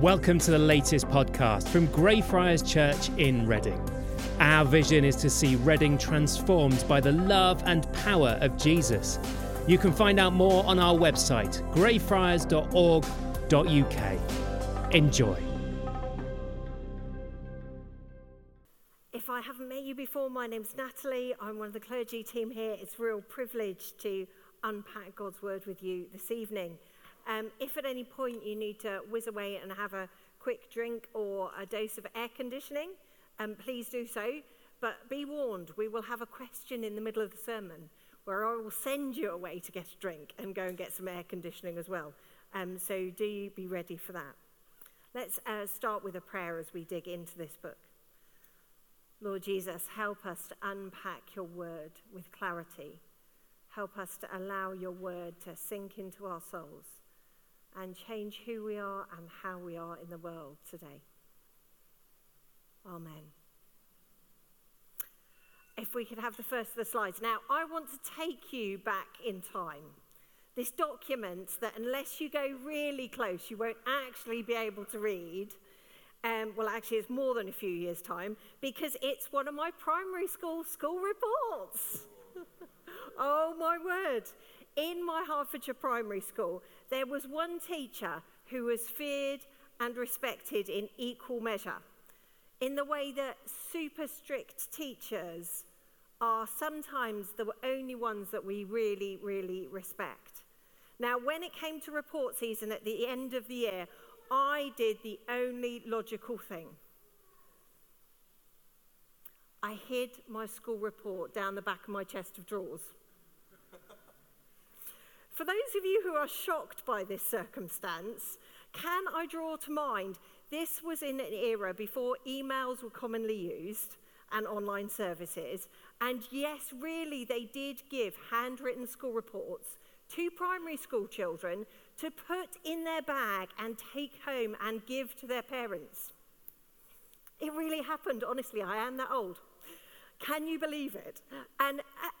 Welcome to the latest podcast from Greyfriars Church in Reading. Our vision is to see Reading transformed by the love and power of Jesus. You can find out more on our website, greyfriars.org.uk. Enjoy. If I haven't met you before, my name's Natalie. I'm one of the clergy team here. It's a real privilege to unpack God's word with you this evening. Um, if at any point you need to whiz away and have a quick drink or a dose of air conditioning, um, please do so. But be warned, we will have a question in the middle of the sermon where I will send you away to get a drink and go and get some air conditioning as well. Um, so do be ready for that. Let's uh, start with a prayer as we dig into this book. Lord Jesus, help us to unpack your word with clarity. Help us to allow your word to sink into our souls and change who we are and how we are in the world today. Amen. If we could have the first of the slides. Now, I want to take you back in time. This document that, unless you go really close, you won't actually be able to read. Um, well, actually, it's more than a few years' time because it's one of my primary school school reports. oh, my word in my Hertfordshire primary school, there was one teacher who was feared and respected in equal measure, in the way that super strict teachers are sometimes the only ones that we really, really respect. Now, when it came to report season at the end of the year, I did the only logical thing. I hid my school report down the back of my chest of drawers. For those of you who are shocked by this circumstance, can I draw to mind this was in an era before emails were commonly used and online services. And yes, really, they did give handwritten school reports to primary school children to put in their bag and take home and give to their parents. It really happened, honestly. I am that old. Can you believe it? And quite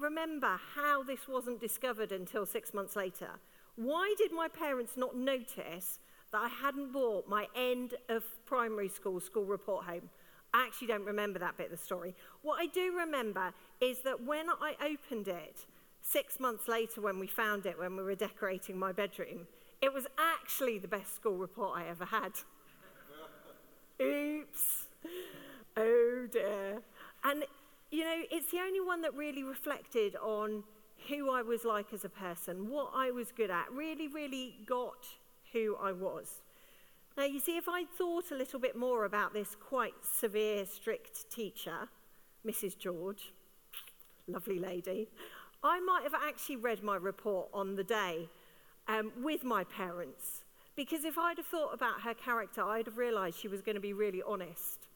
remember how this wasn't discovered until six months later. Why did my parents not notice that I hadn't brought my end of primary school school report home? I actually don't remember that bit of the story. What I do remember is that when I opened it, six months later when we found it, when we were decorating my bedroom, it was actually the best school report I ever had. Oops. Oh dear. And, you know, it's the only one that really reflected on who I was like as a person, what I was good at, really, really got who I was. Now, you see, if I'd thought a little bit more about this quite severe, strict teacher, Mrs. George, lovely lady, I might have actually read my report on the day um, with my parents. Because if I'd have thought about her character, I'd have realized she was going to be really honest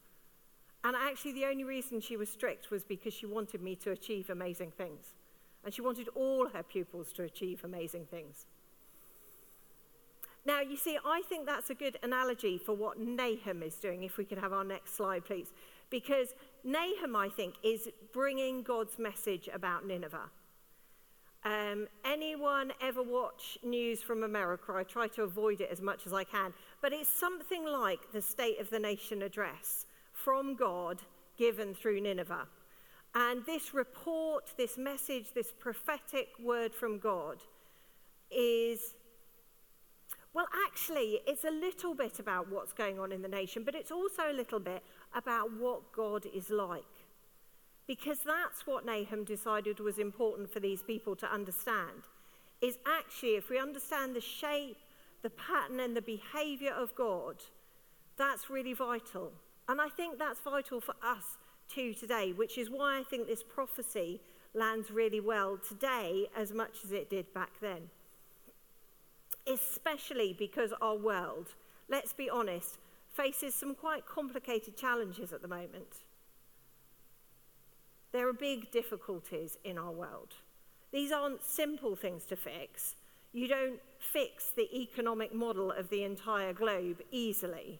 and actually, the only reason she was strict was because she wanted me to achieve amazing things. And she wanted all her pupils to achieve amazing things. Now, you see, I think that's a good analogy for what Nahum is doing, if we could have our next slide, please. Because Nahum, I think, is bringing God's message about Nineveh. Um, anyone ever watch news from America? I try to avoid it as much as I can. But it's something like the State of the Nation address from God given through Nineveh. And this report, this message, this prophetic word from God is, well, actually, it's a little bit about what's going on in the nation, but it's also a little bit about what God is like. Because that's what Nahum decided was important for these people to understand. Is actually, if we understand the shape, the pattern, and the behavior of God, that's really vital. And I think that's vital for us too today, which is why I think this prophecy lands really well today as much as it did back then. Especially because our world, let's be honest, faces some quite complicated challenges at the moment. There are big difficulties in our world. These aren't simple things to fix. You don't fix the economic model of the entire globe easily.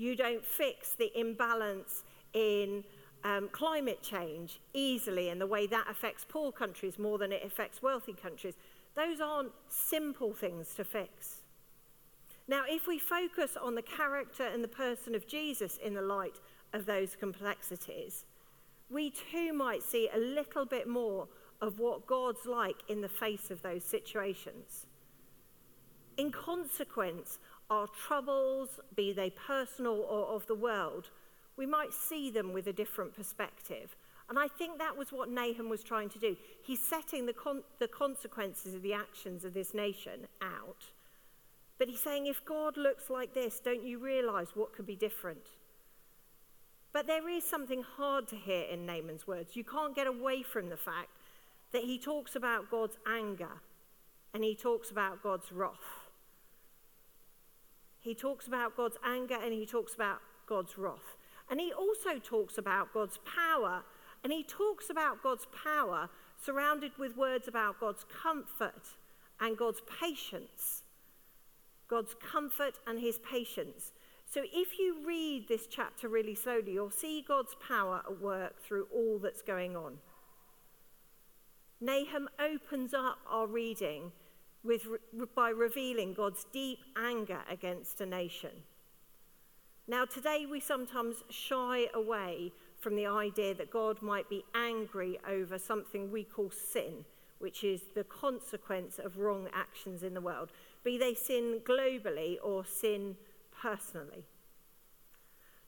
You don't fix the imbalance in um, climate change easily and the way that affects poor countries more than it affects wealthy countries. Those aren't simple things to fix. Now, if we focus on the character and the person of Jesus in the light of those complexities, we too might see a little bit more of what God's like in the face of those situations. In consequence, our troubles, be they personal or of the world, we might see them with a different perspective. And I think that was what Nahum was trying to do. He's setting the, con- the consequences of the actions of this nation out. But he's saying, if God looks like this, don't you realize what could be different? But there is something hard to hear in Nahum's words. You can't get away from the fact that he talks about God's anger and he talks about God's wrath. He talks about God's anger and he talks about God's wrath. And he also talks about God's power and he talks about God's power surrounded with words about God's comfort and God's patience. God's comfort and his patience. So if you read this chapter really slowly, you'll see God's power at work through all that's going on. Nahum opens up our reading with, by revealing God's deep anger against a nation. Now, today we sometimes shy away from the idea that God might be angry over something we call sin, which is the consequence of wrong actions in the world, be they sin globally or sin personally.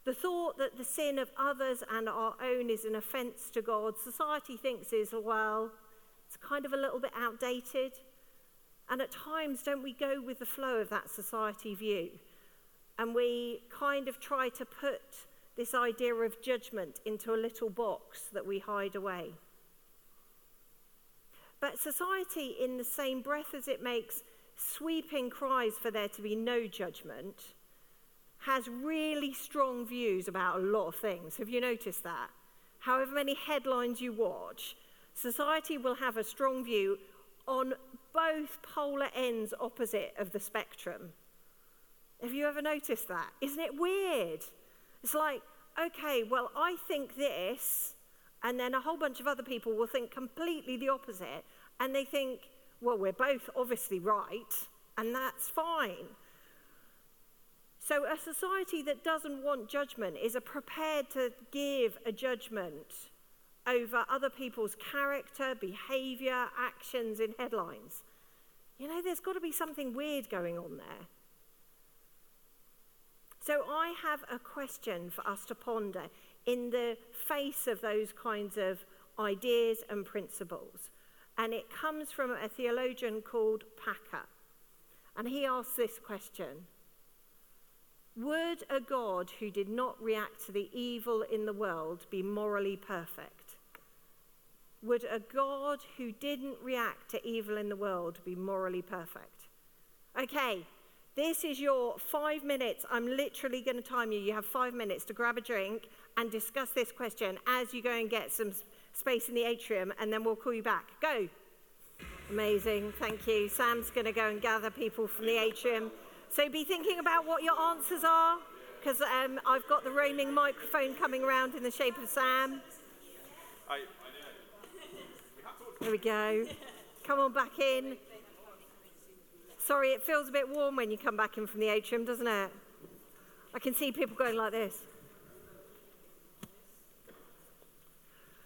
The thought that the sin of others and our own is an offence to God, society thinks is, well, it's kind of a little bit outdated. And at times, don't we go with the flow of that society view? And we kind of try to put this idea of judgment into a little box that we hide away. But society, in the same breath as it makes sweeping cries for there to be no judgment, has really strong views about a lot of things. Have you noticed that? However many headlines you watch, society will have a strong view on both polar ends opposite of the spectrum. Have you ever noticed that? Isn't it weird? It's like, okay, well, I think this, and then a whole bunch of other people will think completely the opposite, and they think, well, we're both obviously right, and that's fine. So, a society that doesn't want judgment is prepared to give a judgment over other people's character, behavior, actions in headlines. You know, there's got to be something weird going on there. So, I have a question for us to ponder in the face of those kinds of ideas and principles. And it comes from a theologian called Packer. And he asks this question Would a God who did not react to the evil in the world be morally perfect? Would a God who didn't react to evil in the world be morally perfect? Okay, this is your five minutes. I'm literally going to time you. You have five minutes to grab a drink and discuss this question as you go and get some space in the atrium, and then we'll call you back. Go. Amazing. Thank you. Sam's going to go and gather people from the atrium. So be thinking about what your answers are, because um, I've got the roaming microphone coming around in the shape of Sam. There we go. Come on back in. Sorry, it feels a bit warm when you come back in from the atrium, doesn't it? I can see people going like this.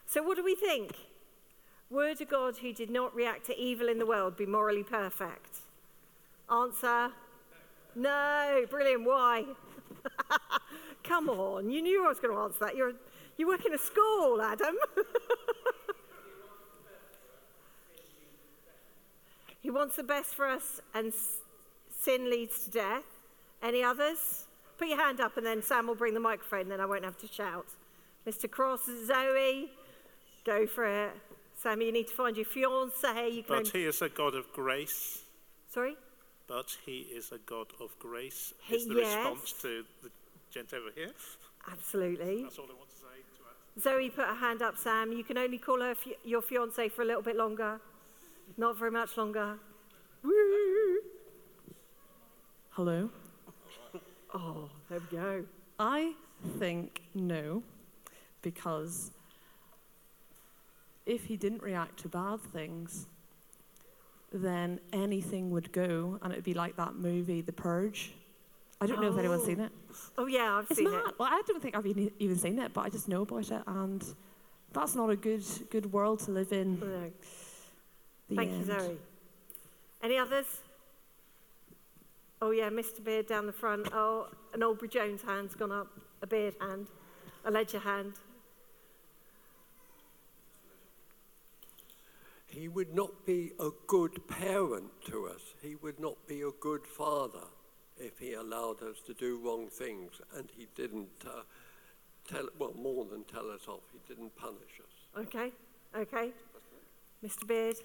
So, what do we think? Would a God who did not react to evil in the world be morally perfect? Answer no. Brilliant. Why? Come on, you knew I was going to answer that. You're, you work in a school, Adam. he wants the best for us, and sin leads to death. Any others? Put your hand up, and then Sam will bring the microphone, then I won't have to shout. Mr. Cross, Zoe, go for it. Sam, you need to find your fiance. You can but he is a God of grace. Sorry? But he is a God of grace. He, is the yes. response to the gent over here? Absolutely. That's all I want to say to Zoe put her hand up, Sam. You can only call her your fiance for a little bit longer. Not very much longer. Woo! Hello. Oh, there we go. I think no, because if he didn't react to bad things, then anything would go, and it would be like that movie, The Purge. I don't know if anyone's seen it. Oh, oh, yeah, I've It's seen mad. it. Well, I don't think I've even even seen it, but I just know about it, and that's not a good good world to live in. No. The Thank you. Zoe. Any others? Oh, yeah, Mr. Beard down the front. Oh, an Aubrey Jones hand's gone up. A Beard hand. A Ledger hand. He would not be a good parent to us. He would not be a good father if he allowed us to do wrong things. And he didn't uh, tell, well, more than tell us off, he didn't punish us. Okay, okay. Mr. Beard.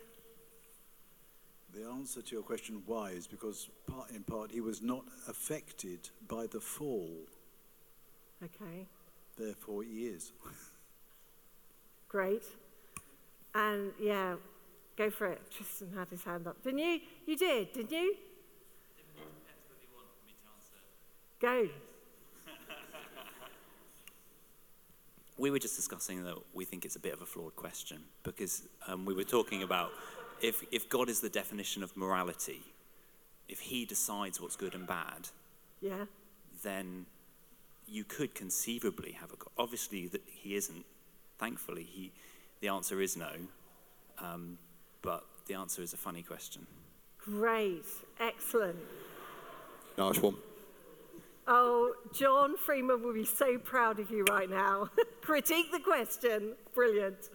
The answer to your question why is because, part, in part, he was not affected by the fall. Okay, Therefore, he is. great. And yeah, go for it. Tristan had his hand up. Didn't you? You did, didn't you? Go. We were just discussing that we think it's a bit of a flawed question because um, we were talking about if, if God is the definition of morality, if he decides what's good and bad, Yeah. then you could conceivably have a God. Obviously, that he isn't. Thankfully, he, the answer is no. Um, but the answer is a funny question. Great. Excellent. Nice one. Oh, John Freeman will be so proud of you right now. Critique the question. Brilliant.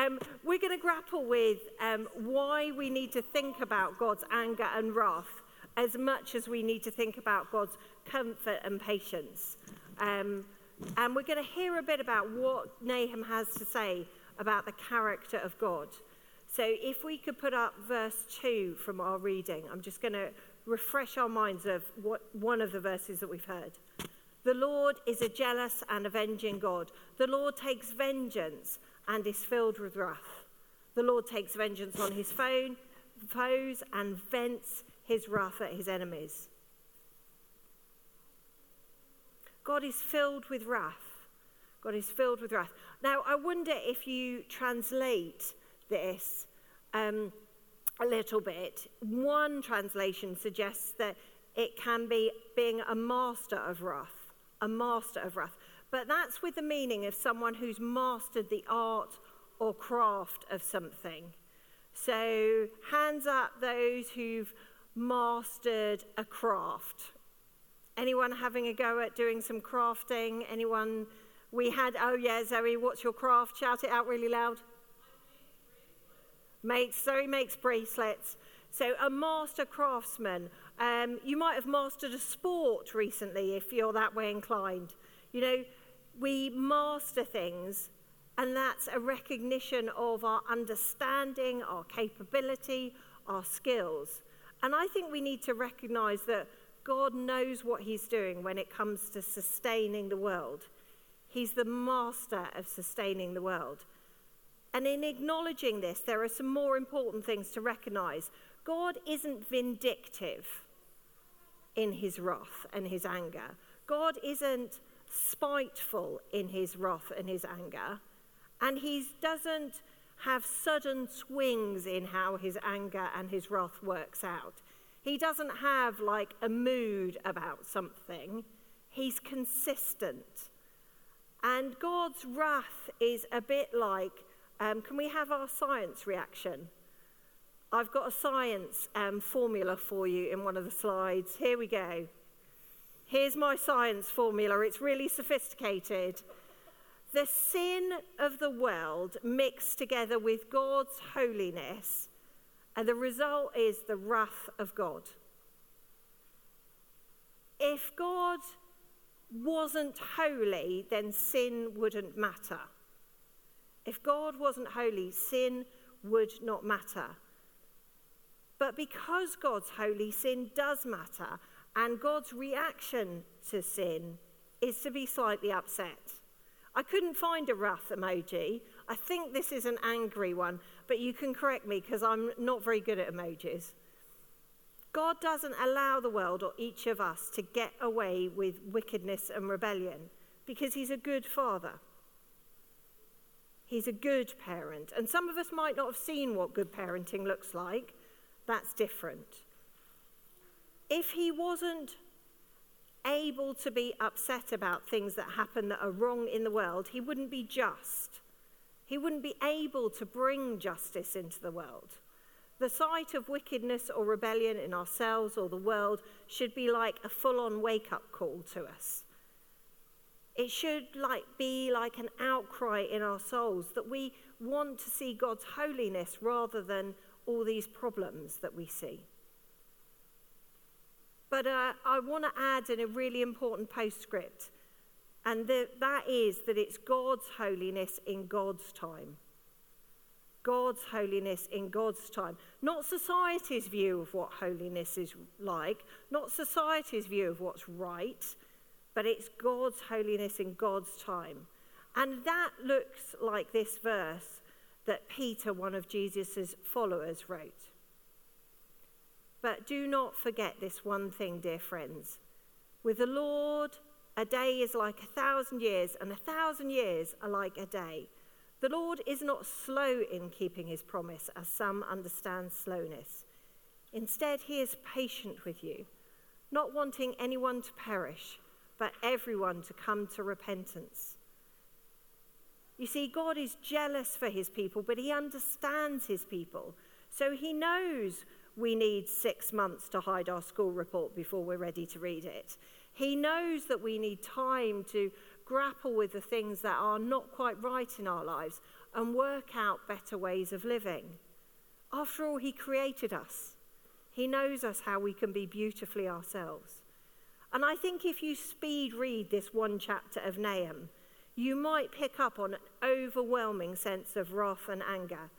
Um, we're going to grapple with um, why we need to think about God's anger and wrath as much as we need to think about God's comfort and patience. Um, and we're going to hear a bit about what Nahum has to say about the character of God. So if we could put up verse 2 from our reading, I'm just going to refresh our minds of what, one of the verses that we've heard. The Lord is a jealous and avenging God. The Lord takes vengeance and is filled with wrath. The Lord takes vengeance on his phone, foes and vents his wrath at his enemies. God is filled with wrath. God is filled with wrath. Now, I wonder if you translate this um, a little bit. One translation suggests that it can be being a master of wrath, a master of wrath. But that's with the meaning of someone who's mastered the art or craft of something. So, hands up those who've mastered a craft. Anyone having a go at doing some crafting? Anyone? We had, oh yeah, Zoe, what's your craft? Shout it out really loud. Makes, Zoe makes bracelets. So, a master craftsman. Um, you might have mastered a sport recently if you're that way inclined. You know, we master things, and that's a recognition of our understanding, our capability, our skills. And I think we need to recognize that God knows what He's doing when it comes to sustaining the world. He's the master of sustaining the world. And in acknowledging this, there are some more important things to recognize. God isn't vindictive in his wrath and his anger. God isn't spiteful in his wrath and his anger. And he doesn't have sudden swings in how his anger and his wrath works out. He doesn't have like a mood about something. He's consistent. And God's wrath is a bit like um, can we have our science reaction? I've got a science um, formula for you in one of the slides. Here we go. Here's my science formula. It's really sophisticated. The sin of the world mixed together with God's holiness, and the result is the wrath of God. If God wasn't holy, then sin wouldn't matter. If God wasn't holy, sin would not matter. But because God's holy, sin does matter, and God's reaction to sin is to be slightly upset. I couldn't find a wrath emoji. I think this is an angry one, but you can correct me because I'm not very good at emojis. God doesn't allow the world or each of us to get away with wickedness and rebellion because He's a good Father. He's a good parent. And some of us might not have seen what good parenting looks like. That's different. If he wasn't able to be upset about things that happen that are wrong in the world, he wouldn't be just. He wouldn't be able to bring justice into the world. The sight of wickedness or rebellion in ourselves or the world should be like a full on wake up call to us. It should like be like an outcry in our souls that we want to see God's holiness rather than all these problems that we see. But uh, I want to add in a really important postscript, and the, that is that it's God's holiness in God's time. God's holiness in God's time. Not society's view of what holiness is like, not society's view of what's right, but it's God's holiness in God's time. And that looks like this verse that Peter, one of Jesus' followers, wrote. But do not forget this one thing, dear friends. With the Lord, a day is like a thousand years, and a thousand years are like a day. The Lord is not slow in keeping his promise, as some understand slowness. Instead, he is patient with you, not wanting anyone to perish, but everyone to come to repentance. You see, God is jealous for his people, but he understands his people. So he knows we need six months to hide our school report before we're ready to read it. He knows that we need time to grapple with the things that are not quite right in our lives and work out better ways of living. After all, He created us, He knows us how we can be beautifully ourselves. And I think if you speed read this one chapter of Nahum, you might pick up on an overwhelming sense of wrath and anger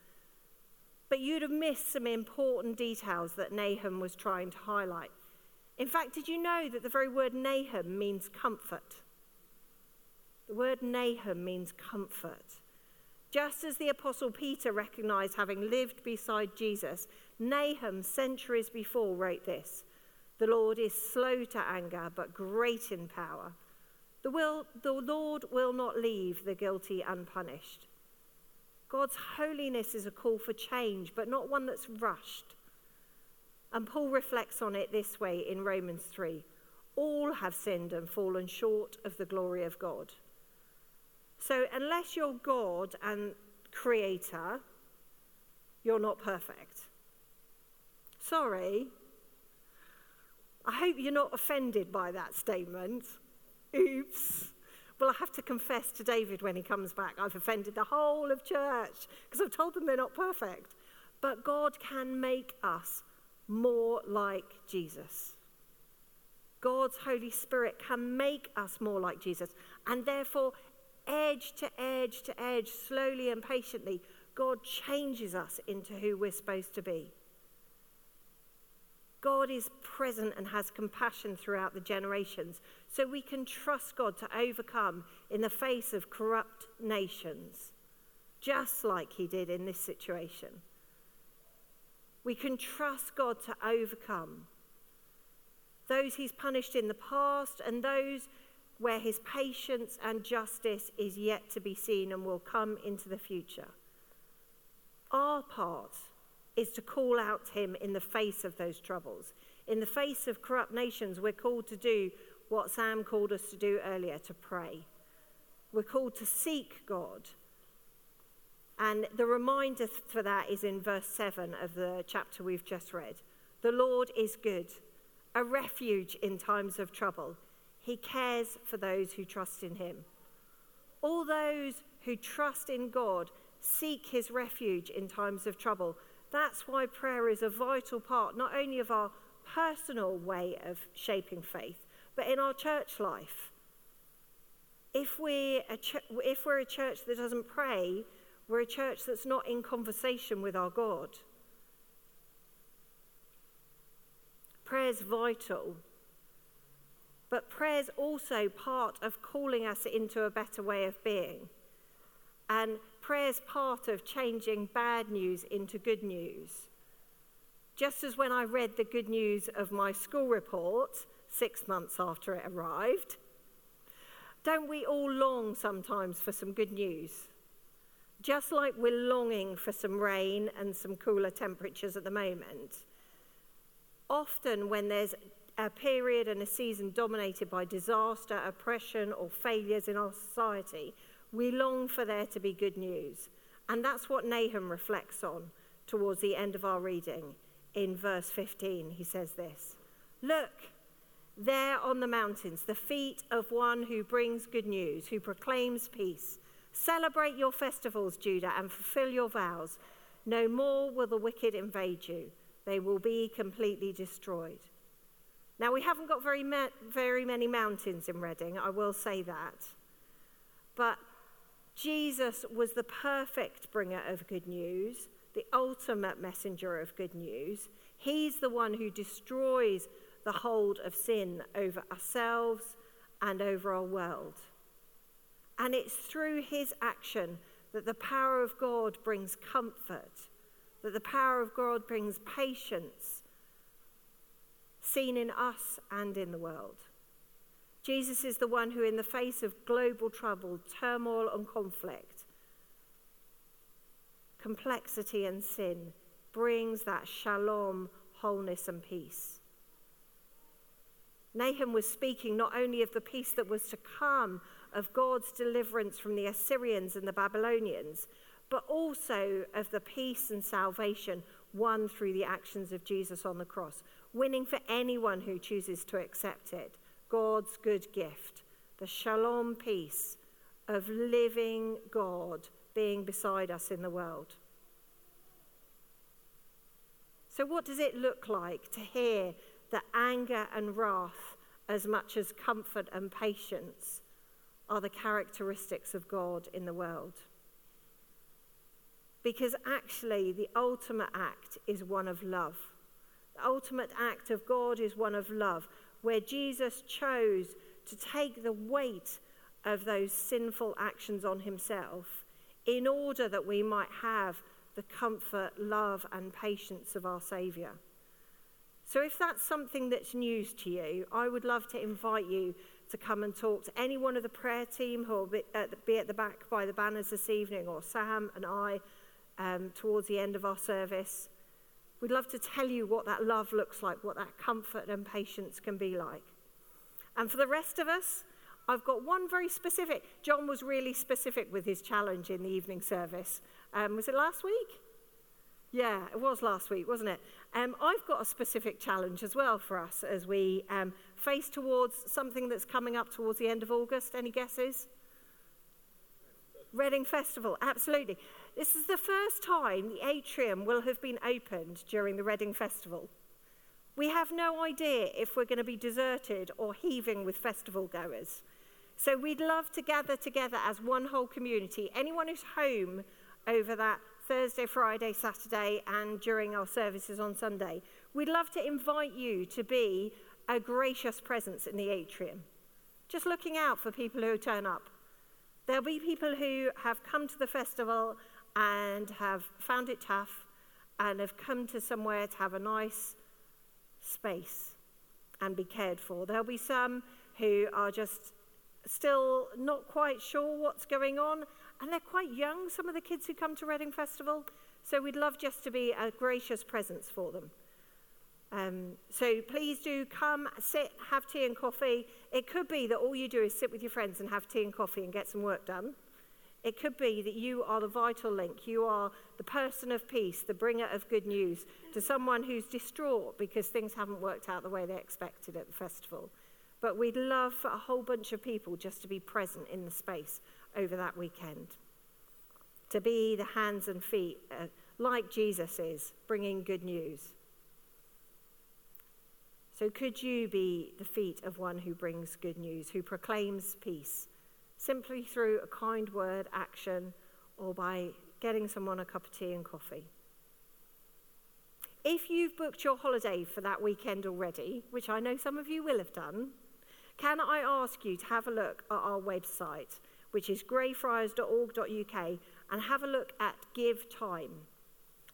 but you'd have missed some important details that Nahum was trying to highlight. In fact, did you know that the very word Nahum means comfort? The word Nahum means comfort. Just as the Apostle Peter recognized having lived beside Jesus, Nahum, centuries before, wrote this The Lord is slow to anger, but great in power. The, will, the Lord will not leave the guilty unpunished. God's holiness is a call for change, but not one that's rushed. And Paul reflects on it this way in Romans 3 All have sinned and fallen short of the glory of God. So, unless you're God and creator, you're not perfect. Sorry. I hope you're not offended by that statement. Oops. Well, I have to confess to David when he comes back, I've offended the whole of church because I've told them they're not perfect. But God can make us more like Jesus. God's Holy Spirit can make us more like Jesus. And therefore, edge to edge to edge, slowly and patiently, God changes us into who we're supposed to be. God is present and has compassion throughout the generations, so we can trust God to overcome in the face of corrupt nations, just like he did in this situation. We can trust God to overcome those he's punished in the past and those where his patience and justice is yet to be seen and will come into the future. Our part is to call out to him in the face of those troubles. In the face of corrupt nations, we're called to do what Sam called us to do earlier to pray. We're called to seek God. And the reminder for that is in verse 7 of the chapter we've just read. The Lord is good, a refuge in times of trouble. He cares for those who trust in him. All those who trust in God seek his refuge in times of trouble that's why prayer is a vital part, not only of our personal way of shaping faith, but in our church life. If we're, a ch- if we're a church that doesn't pray, we're a church that's not in conversation with our God. Prayer's vital, but prayer's also part of calling us into a better way of being. And prayer's part of changing bad news into good news. Just as when I read the good news of my school report six months after it arrived, don't we all long sometimes for some good news? Just like we're longing for some rain and some cooler temperatures at the moment. Often, when there's a period and a season dominated by disaster, oppression, or failures in our society, we long for there to be good news. And that's what Nahum reflects on towards the end of our reading. In verse 15, he says this Look, there on the mountains, the feet of one who brings good news, who proclaims peace. Celebrate your festivals, Judah, and fulfill your vows. No more will the wicked invade you, they will be completely destroyed. Now, we haven't got very, ma- very many mountains in Reading, I will say that. But Jesus was the perfect bringer of good news, the ultimate messenger of good news. He's the one who destroys the hold of sin over ourselves and over our world. And it's through his action that the power of God brings comfort, that the power of God brings patience seen in us and in the world. Jesus is the one who, in the face of global trouble, turmoil, and conflict, complexity, and sin, brings that shalom, wholeness, and peace. Nahum was speaking not only of the peace that was to come, of God's deliverance from the Assyrians and the Babylonians, but also of the peace and salvation won through the actions of Jesus on the cross, winning for anyone who chooses to accept it. God's good gift, the shalom peace of living God being beside us in the world. So, what does it look like to hear that anger and wrath, as much as comfort and patience, are the characteristics of God in the world? Because actually, the ultimate act is one of love. The ultimate act of God is one of love, where Jesus chose to take the weight of those sinful actions on himself in order that we might have the comfort, love, and patience of our Saviour. So, if that's something that's news to you, I would love to invite you to come and talk to any one of the prayer team who will be at the, be at the back by the banners this evening, or Sam and I um, towards the end of our service. We'd love to tell you what that love looks like, what that comfort and patience can be like. And for the rest of us, I've got one very specific. John was really specific with his challenge in the evening service. Um, was it last week? Yeah, it was last week, wasn't it? Um, I've got a specific challenge as well for us as we um, face towards something that's coming up towards the end of August. Any guesses? Reading Festival, absolutely. This is the first time the atrium will have been opened during the Reading Festival. We have no idea if we're going to be deserted or heaving with festival goers. So we'd love to gather together as one whole community. Anyone who's home over that Thursday, Friday, Saturday, and during our services on Sunday, we'd love to invite you to be a gracious presence in the atrium. Just looking out for people who turn up. There'll be people who have come to the festival and have found it tough and have come to somewhere to have a nice space and be cared for. There'll be some who are just still not quite sure what's going on, and they're quite young, some of the kids who come to Reading Festival. So we'd love just to be a gracious presence for them. Um, so please do come, sit, have tea and coffee. It could be that all you do is sit with your friends and have tea and coffee and get some work done. It could be that you are the vital link. You are the person of peace, the bringer of good news to someone who's distraught because things haven't worked out the way they expected at the festival. But we'd love for a whole bunch of people just to be present in the space over that weekend. To be the hands and feet, uh, like Jesus is, bringing good news. So, could you be the feet of one who brings good news, who proclaims peace? Simply through a kind word, action, or by getting someone a cup of tea and coffee. If you've booked your holiday for that weekend already, which I know some of you will have done, can I ask you to have a look at our website, which is greyfriars.org.uk, and have a look at Give Time.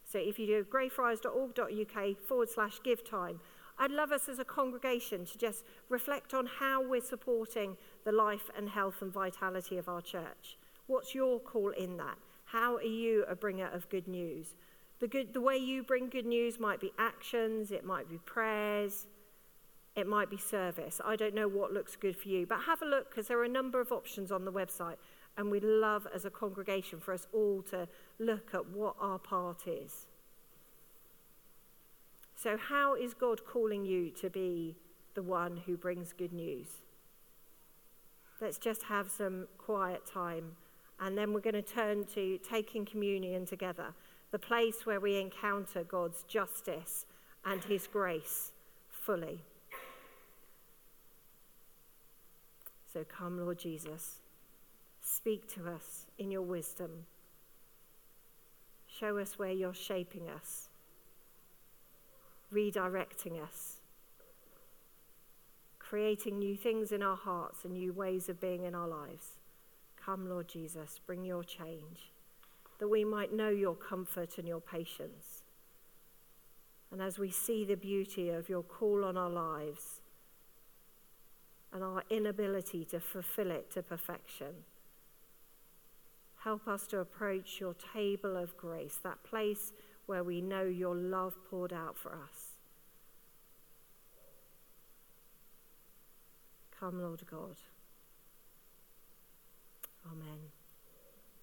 So if you do greyfriars.org.uk forward slash give time, I'd love us as a congregation to just reflect on how we're supporting the life and health and vitality of our church. What's your call in that? How are you a bringer of good news? The, good, the way you bring good news might be actions, it might be prayers, It might be service. I don't know what looks good for you, but have a look because there are a number of options on the website. And we'd love as a congregation for us all to look at what our part is. So, how is God calling you to be the one who brings good news? Let's just have some quiet time. And then we're going to turn to taking communion together, the place where we encounter God's justice and his grace fully. So come, Lord Jesus. Speak to us in your wisdom. Show us where you're shaping us, redirecting us, creating new things in our hearts and new ways of being in our lives. Come, Lord Jesus, bring your change, that we might know your comfort and your patience. And as we see the beauty of your call on our lives, and our inability to fulfill it to perfection. Help us to approach your table of grace, that place where we know your love poured out for us. Come, Lord God. Amen.